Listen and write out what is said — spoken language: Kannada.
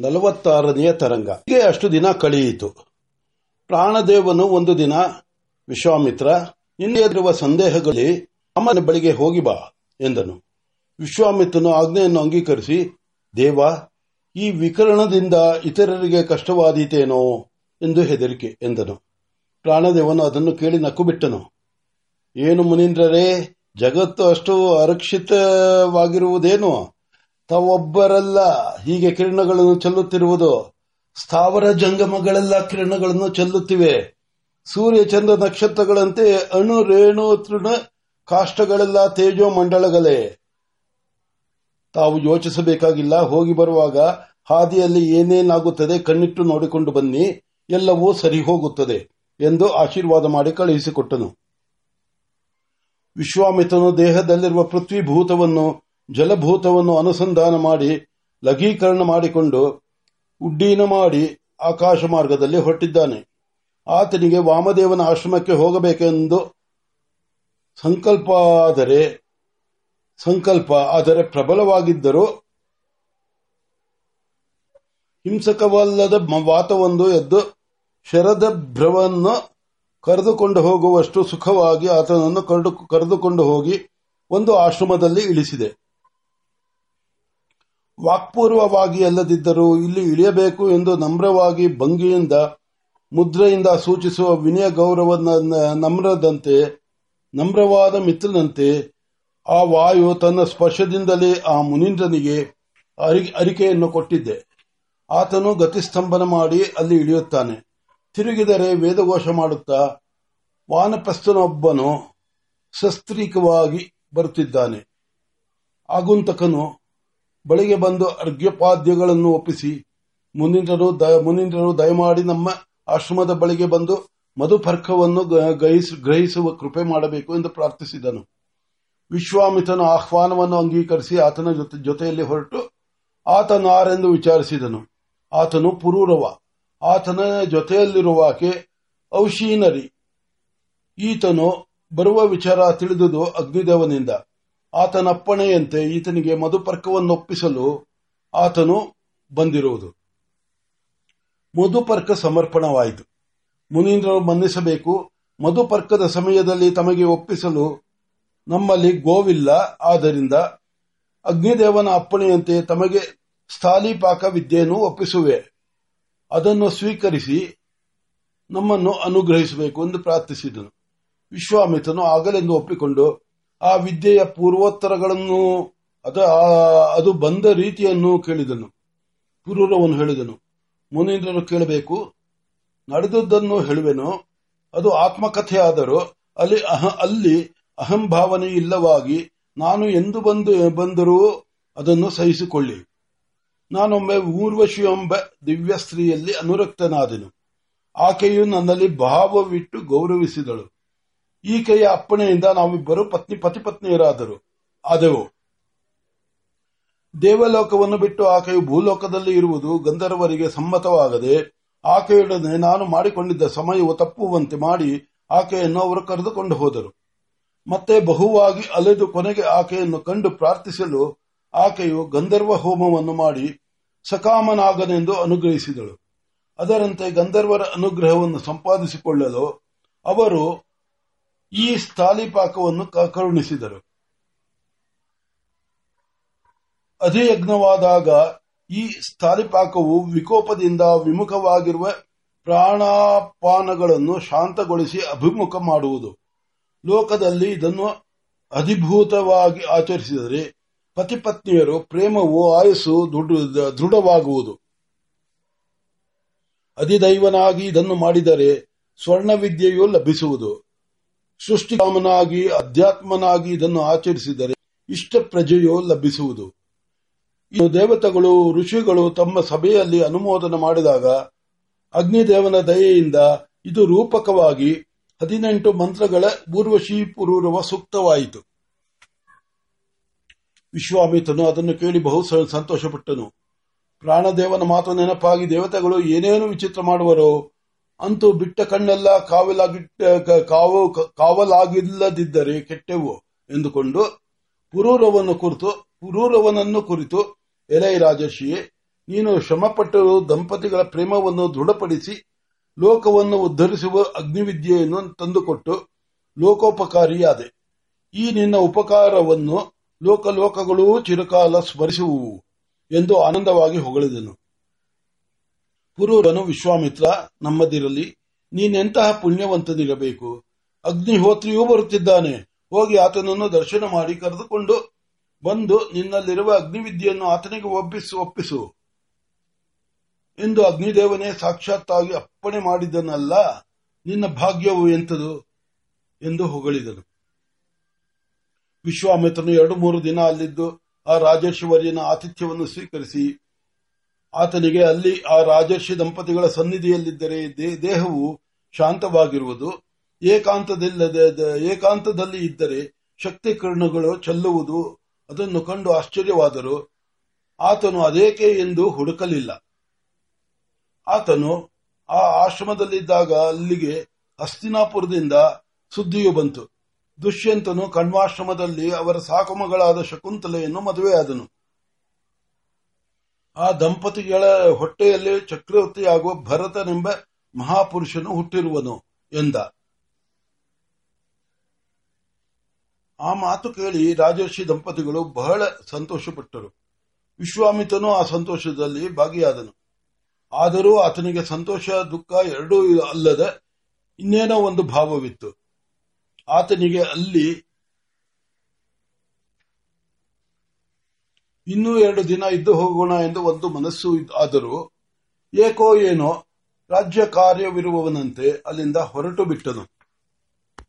ನಲವತ್ತಾರನೆಯ ತರಂಗ. ಹೀಗೆ ಅಷ್ಟು ದಿನ ಕಳೆಯಿತು. ಪ್ರಾಣದೇವನು ಒಂದು ದಿನ, ವಿಶ್ವಾಮಿತ್ರ ನಿನ್ನೆದಿರುವ ಸಂದೇಹಗಳಲ್ಲಿ ಅಮ್ಮನ ಬಳಿಗೆ ಹೋಗಿ ಬಾ ಎಂದನು. ವಿಶ್ವಾಮಿತ್ರನು ಆಜ್ಞೆಯನ್ನು ಅಂಗೀಕರಿಸಿ, ದೇವ, ಈ ವಿಕರಣದಿಂದ ಇತರರಿಗೆ ಕಷ್ಟವಾದೀತೇನೋ ಎಂದು ಹೆದರಿಕೆ ಎಂದನು. ಪ್ರಾಣದೇವನು ಅದನ್ನು ಕೇಳಿ ನಕ್ಕು ಬಿಟ್ಟನು ಏನು ಮುನೀಂದ್ರರೇ, ಜಗತ್ತು ಅಷ್ಟು ಅರಕ್ಷಿತವಾಗಿರುವುದೇನು? ತಾವೊಬ್ಬರಲ್ಲ ಹೀಗೆ ಕಿರಣಗಳನ್ನು ಚೆಲ್ಲುತ್ತಿರುವುದು. ಸ್ಥಾವರ ಜಂಗಮಗಳೆಲ್ಲ ಕಿರಣಗಳನ್ನು ಚೆಲ್ಲುತ್ತಿವೆ. ಸೂರ್ಯ ಚಂದ್ರ ನಕ್ಷತ್ರಗಳಂತೆ ಅಣು, ರೇಣು, ತೃಣ ಕಾಷ್ಟಗಳೆಲ್ಲ ತೇಜೋ ಮಂಡಳಗಳೇ ತಾವು ಯೋಚಿಸಬೇಕಾಗಿಲ್ಲ, ಹೋಗಿ ಬರುವಾಗ ಹಾದಿಯಲ್ಲಿ ಏನೇನಾಗುತ್ತದೆ ಕಣ್ಣಿಟ್ಟು ನೋಡಿಕೊಂಡು ಬನ್ನಿ, ಎಲ್ಲವೂ ಸರಿ ಹೋಗುತ್ತದೆ ಎಂದು ಆಶೀರ್ವಾದ ಮಾಡಿ ಕಳುಹಿಸಿಕೊಟ್ಟನು. ವಿಶ್ವಾಮಿತ್ರನು ದೇಹದಲ್ಲಿರುವ ಪೃಥ್ವಿಭೂತವನ್ನು ಜಲಭೂತವನ್ನು ಅನುಸಂಧಾನ ಮಾಡಿ ಲಘೀಕರಣ ಮಾಡಿಕೊಂಡು ಉಡ್ಡೀನ ಮಾಡಿ ಆಕಾಶ ಮಾರ್ಗದಲ್ಲಿ ಹೊರಟಿದ್ದಾನೆ. ಆತನಿಗೆ ವಾಮದೇವನ ಆಶ್ರಮಕ್ಕೆ ಹೋಗಬೇಕೆಂದು ಸಂಕಲ್ಪ ಆದರೆ ಸಂಕಲ್ಪ ಆದರೆ ಪ್ರಬಲವಾಗಿದ್ದರೂ ಹಿಂಸಕವಲ್ಲದ ವಾತವೊಂದು ಎದ್ದು ಶರದ ಭ್ರವನ್ನು ಕರೆದುಕೊಂಡು ಹೋಗುವಷ್ಟು ಸುಖವಾಗಿ ಆತನನ್ನು ಕರೆದುಕೊಂಡು ಹೋಗಿ ಒಂದು ಆಶ್ರಮದಲ್ಲಿ ಇಳಿಸಿದೆ. ವಾಕ್ಪೂರ್ವವಾಗಿ ಅಲ್ಲದಿದ್ದರೂ ಇಲ್ಲಿ ಇಳಿಯಬೇಕು ಎಂದು ನಮ್ರವಾಗಿ ಭಂಗಿಯಿಂದ, ಮುದ್ರೆಯಿಂದ ಸೂಚಿಸುವ ವಿನಯ ಗೌರವ ನಮ್ರದಂತೆ, ನಮ್ರವಾದ ಮಿತ್ರನಂತೆ, ಆ ವಾಯು ತನ್ನ ಸ್ಪರ್ಶದಿಂದಲೇ ಆ ಮುನೀಂದ್ರನಿಗೆ ಅರಿಕೆಯನ್ನು ಕೊಟ್ಟಿದ್ದೆ. ಆತನು ಗತಿಸ್ತಂಭನ ಮಾಡಿ ಅಲ್ಲಿ ಇಳಿಯುತ್ತಾನೆ. ತಿರುಗಿದರೆ ವೇದಘೋಷ ಮಾಡುತ್ತಾ, ವಾನಪ್ರಸ್ಥನೊಬ್ಬನು ಶಸ್ತ್ರೀಕವಾಗಿ ಬರುತ್ತಿದ್ದಾನೆ. ಆಗುಂತಕನು ಬಳಿಗೆ ಬಂದು ಅರ್ಘ್ಯಪಾದ್ಯಗಳನ್ನು ಒಪ್ಪಿಸಿ, ಮುನೀಂದ್ರನು ಮುನಿಂದ್ರರು ದಯಮಾಡಿ ನಮ್ಮ ಆಶ್ರಮದ ಬಳಿಗೆ ಬಂದು ಮಧುಪರ್ಕವನ್ನು ಗ್ರಹಿಸುವ ಕೃಪೆ ಮಾಡಬೇಕು ಎಂದು ಪ್ರಾರ್ಥಿಸಿದನು. ವಿಶ್ವಾಮಿತನ ಆಹ್ವಾನವನ್ನು ಅಂಗೀಕರಿಸಿ ಆತನ ಜೊತೆಯಲ್ಲಿ ಹೊರಟು ಆತನಾರೆಂದು ವಿಚಾರಿಸಿದನು. ಆತನು ಪುರೂರವ. ಆತನ ಜೊತೆಯಲ್ಲಿರುವಾಕೆ ಔಷೀನರಿ ಈತನು ಬರುವ ವಿಚಾರ ತಿಳಿದುದು ಅಗ್ನಿದೇವನಿಂದ. ಆತನಪ್ಪಣೆಯಂತೆ ಈತನಿಗೆ ಮಧುಪರ್ಕವನ್ನೊಪ್ಪಿಸಲು ಆತನು ಬಂದಿರುವುದು. ಮಧುಪರ್ಕ ಸಮರ್ಪಣವಾಯಿತು. ಮುನೀಂದ್ರರು ಮನ್ನಿಸಬೇಕು, ಮಧುಪರ್ಕದ ಸಮಯದಲ್ಲಿ ತಮಗೆ ಒಪ್ಪಿಸಲು ನಮ್ಮಲ್ಲಿ ಗೋವಿಲ್ಲ, ಆದ್ದರಿಂದ ಅಗ್ನಿದೇವನ ಅಪ್ಪಣೆಯಂತೆ ತಮಗೆ ಸ್ಥಾಲಿಪಾಕ ವಿದ್ಯೆಯನ್ನು ಒಪ್ಪಿಸುವೆ. ಅದನ್ನು ಸ್ವೀಕರಿಸಿ ನಮ್ಮನ್ನು ಅನುಗ್ರಹಿಸಬೇಕು ಎಂದು ಪ್ರಾರ್ಥಿಸಿದನು. ವಿಶ್ವಾಮಿತನು ಆಗಲೆಂದು ಒಪ್ಪಿಕೊಂಡು ಆ ವಿದ್ಯೆಯ ಪೂರ್ವೋತ್ತರಗಳನ್ನು ಅದು ಬಂದ ರೀತಿಯನ್ನು ಕೇಳಿದನು. ಪುರೂರವನು ಹೇಳಿದನು. ಮುನೀಂದ್ರನು ಕೇಳಬೇಕು, ನಡೆದದ್ದನ್ನು ಹೇಳುವೆನು, ಅದು ಆತ್ಮಕಥೆಯಾದರೂ ಅಲ್ಲಿ ಅಲ್ಲಿ ಅಹಂಭಾವನೆ ಇಲ್ಲವಾಗಿ ನಾನು ಎಂದು ಬಂದು, ಬಂದರೂ ಅದನ್ನು ಸಹಿಸಿಕೊಳ್ಳಿ. ನಾನೊಮ್ಮೆ ಊರ್ವಶಿ ಎಂಬ ದಿವ್ಯ ಸ್ತ್ರೀಯಲ್ಲಿ ಅನುರಕ್ತನಾದೆನು. ಆಕೆಯು ನನ್ನಲ್ಲಿ ಭಾವವಿಟ್ಟು ಗೌರವಿಸಿದಳು. ಈಕೆಯ ಅಪ್ಪಣೆಯಿಂದ ನಾವಿಬ್ಬರು ಪತ್ನಿ ಪತಿಪತ್ನಿಯರಾದರು ಆದೆವು. ದೇವಲೋಕವನ್ನು ಬಿಟ್ಟು ಆಕೆಯು ಭೂಲೋಕದಲ್ಲಿ ಇರುವುದು ಗಂಧರ್ವರಿಗೆ ಸಮ್ಮತವಾಗದೆ ಆಕೆಯೊಡನೆ ನಾನು ಮಾಡಿಕೊಂಡಿದ್ದ ಸಮಯವು ತಪ್ಪುವಂತೆ ಮಾಡಿ ಆಕೆಯನ್ನು ಅವರು ಕರೆದುಕೊಂಡು ಹೋದರು. ಮತ್ತೆ ಬಹುವಾಗಿ ಅಲೆದು ಕೊನೆಗೆ ಆಕೆಯನ್ನು ಕಂಡು ಪ್ರಾರ್ಥಿಸಲು ಆಕೆಯು ಗಂಧರ್ವ ಹೋಮವನ್ನು ಮಾಡಿ ಸಕಾಮನಾಗನೆಂದು ಅನುಗ್ರಹಿಸಿದಳು. ಅದರಂತೆ ಗಂಧರ್ವರ ಅನುಗ್ರಹವನ್ನು ಸಂಪಾದಿಸಿಕೊಳ್ಳಲು ಅವರು ಈ ಸ್ಥಾಲಿಪಾಕವನ್ನು ಕರುಣಿಸಿದರು. ಅಧಿಯಜ್ಞವಾದಾಗ ಈ ಸ್ಥಾಲಿಪಾಕವು ವಿಕೋಪದಿಂದ ವಿಮುಖವಾಗಿರುವ ಪ್ರಾಣಾಪಾನಗಳನ್ನು ಶಾಂತಗೊಳಿಸಿ ಅಭಿಮುಖ ಮಾಡುವುದು. ಲೋಕದಲ್ಲಿ ಇದನ್ನು ಅಧಿಭೂತವಾಗಿ ಆಚರಿಸಿದರೆ ಪತಿಪತ್ನಿಯರು ಪ್ರೇಮವು ಆಯಸ್ಸು ದೃಢವಾಗುವುದು. ಅಧಿದೈವನಾಗಿ ಇದನ್ನು ಮಾಡಿದರೆ ಸ್ವರ್ಣ ವಿದ್ಯೆಯು ಲಭಿಸುವುದು. ಸೃಷ್ಟಿಕಾಮನಾಗಿ, ಅಧ್ಯಾತ್ಮನಾಗಿ ಇದನ್ನು ಆಚರಿಸಿದರೆ ಇಷ್ಟ ಪ್ರಜೆಯು ಲಭಿಸುವುದು. ದೇವತೆಗಳು, ಋಷಿಗಳು ತಮ್ಮ ಸಭೆಯಲ್ಲಿ ಅನುಮೋದನೆ ಮಾಡಿದಾಗ ಅಗ್ನಿದೇವನ ದಯೆಯಿಂದ ಇದು ರೂಪಕವಾಗಿ ಹದಿನೆಂಟು ಮಂತ್ರಗಳ ಪುರೂರವ ಸೂಕ್ತವಾಯಿತು. ವಿಶ್ವಾಮಿತನು ಅದನ್ನು ಕೇಳಿ ಬಹು ಸಂತೋಷಪಟ್ಟನು. ಪ್ರಾಣದೇವನ ಮಾತು ನೆನಪಾಗಿ ದೇವತೆಗಳು ಏನೇನು ವಿಚಿತ್ರ ಮಾಡುವರೋ ಅಂತೂ ಬಿಟ್ಟ ಕಣ್ಣೆಲ್ಲ ಕಾವಲಾಗಿಲ್ಲದಿದ್ದರೆ ಕೆಟ್ಟೆವು ಎಂದುಕೊಂಡು ಪುರೂರವನ್ನು ಕುರಿತು ಪುರೂರವನನ್ನು ಕುರಿತು, ಎಲೈ ರಾಜರ್ಷಿಯೇ, ನೀನು ಶ್ರಮಪಟ್ಟರು ದಂಪತಿಗಳ ಪ್ರೇಮವನ್ನು ದೃಢಪಡಿಸಿ ಲೋಕವನ್ನು ಉದ್ಧರಿಸುವ ಅಗ್ನಿವಿದ್ಯೆಯನ್ನು ತಂದುಕೊಟ್ಟು ಲೋಕೋಪಕಾರಿಯಾದೆ. ಈ ನಿನ್ನ ಉಪಕಾರವನ್ನು ಲೋಕಲೋಕಗಳೂ ಚಿರಕಾಲ ಸ್ಮರಿಸುವು ಎಂದು ಆನಂದವಾಗಿ ಹೊಗಳಿದನು. ಪುರೂರನು ವಿಶ್ವಾಮಿತ್ರ, ನಮ್ಮದಿರಲಿ, ನೀನೆಂತಹ ಪುಣ್ಯವಂತನಿರಬೇಕು? ಅಗ್ನಿಹೋತ್ರಿಯೂ ಬರುತ್ತಿದ್ದಾನೆ. ಹೋಗಿ ಆತನನ್ನು ದರ್ಶನ ಮಾಡಿ ಕರೆದುಕೊಂಡು ಬಂದು ನಿನ್ನಲ್ಲಿರುವ ಅಗ್ನಿವಿದ್ಯೆಯನ್ನು ಆತನಿಗೆ ಒಪ್ಪಿಸು ಒಪ್ಪಿಸು. ಎಂದು ಅಗ್ನಿದೇವನೇ ಸಾಕ್ಷಾತ್ತಾಗಿ ಅಪ್ಪಣೆ ಮಾಡಿದನಲ್ಲ, ನಿನ್ನ ಭಾಗ್ಯವು ಎಂತದು? ಎಂದು ಹೊಗಳಿದನು. ವಿಶ್ವಾಮಿತ್ರನು ಎರಡು ಮೂರು ದಿನ ಅಲ್ಲಿದ್ದು ಆ ರಾಜೇಶ್ವರಿಯನ ಆತಿಥ್ಯವನ್ನು ಸ್ವೀಕರಿಸಿ ಆತನಿಗೆ ಅಲ್ಲಿ ಆ ರಾಜರ್ಷಿ ದಂಪತಿಗಳ ಸನ್ನಿಧಿಯಲ್ಲಿದ್ದರೆ ದೇಹವು ಶಾಂತವಾಗಿರುವುದು. ಏಕಾಂತದಿಲ್ಲದೆ ಏಕಾಂತದಲ್ಲಿ ಇದ್ದರೆ ಶಕ್ತಿ ಕಿರಣಗಳು ಚೆಲ್ಲುವುದು. ಅದನ್ನು ಕಂಡು ಆಶ್ಚರ್ಯವಾದರು. ಆತನು ಅದೇಕೆ ಎಂದು ಹುಡುಕಲಿಲ್ಲ. ಆತನು ಆ ಆಶ್ರಮದಲ್ಲಿದ್ದಾಗ ಅಲ್ಲಿಗೆ ಅಸ್ತಿನಾಪುರದಿಂದ ಸುದ್ದಿಯು ಬಂತು. ದುಷ್ಯಂತನು ಕಣ್ವಾಶ್ರಮದಲ್ಲಿ ಅವರ ಸಾಕುಮಗಳಾದ ಶಕುಂತಲೆಯನ್ನು ಮದುವೆಯಾದನು. ಆ ದಂಪತಿಗಳ ಹೊಟ್ಟೆಯಲ್ಲಿ ಚಕ್ರವರ್ತಿಯಾಗುವ ಭರತನೆಂಬ ಮಹಾಪುರುಷನು ಹುಟ್ಟಿರುವನು ಎಂದ. ಆ ಮಾತು ಕೇಳಿ ರಾಜರ್ಷಿ ದಂಪತಿಗಳು ಬಹಳ ಸಂತೋಷಪಟ್ಟರು. ವಿಶ್ವಾಮಿತನು ಆ ಸಂತೋಷದಲ್ಲಿ ಭಾಗಿಯಾದನು. ಆದರೂ ಆತನಿಗೆ ಸಂತೋಷ, ದುಃಖ ಎರಡೂ ಅಲ್ಲದ ಇನ್ನೇನೋ ಒಂದು ಭಾವವಿತ್ತು. ಆತನಿಗೆ ಅಲ್ಲಿ ಇನ್ನೂ ಎರಡು ದಿನ ಇದ್ದು ಹೋಗೋಣ ಎಂದು ಒಂದು ಮನಸ್ಸು ಆದರೂ ಏಕೋ ಏನೋ ರಾಜ್ಯ ಕಾರ್ಯವಿರುವವನಂತೆ ಅಲ್ಲಿಂದ ಹೊರಟು ಬಿಟ್ಟನು.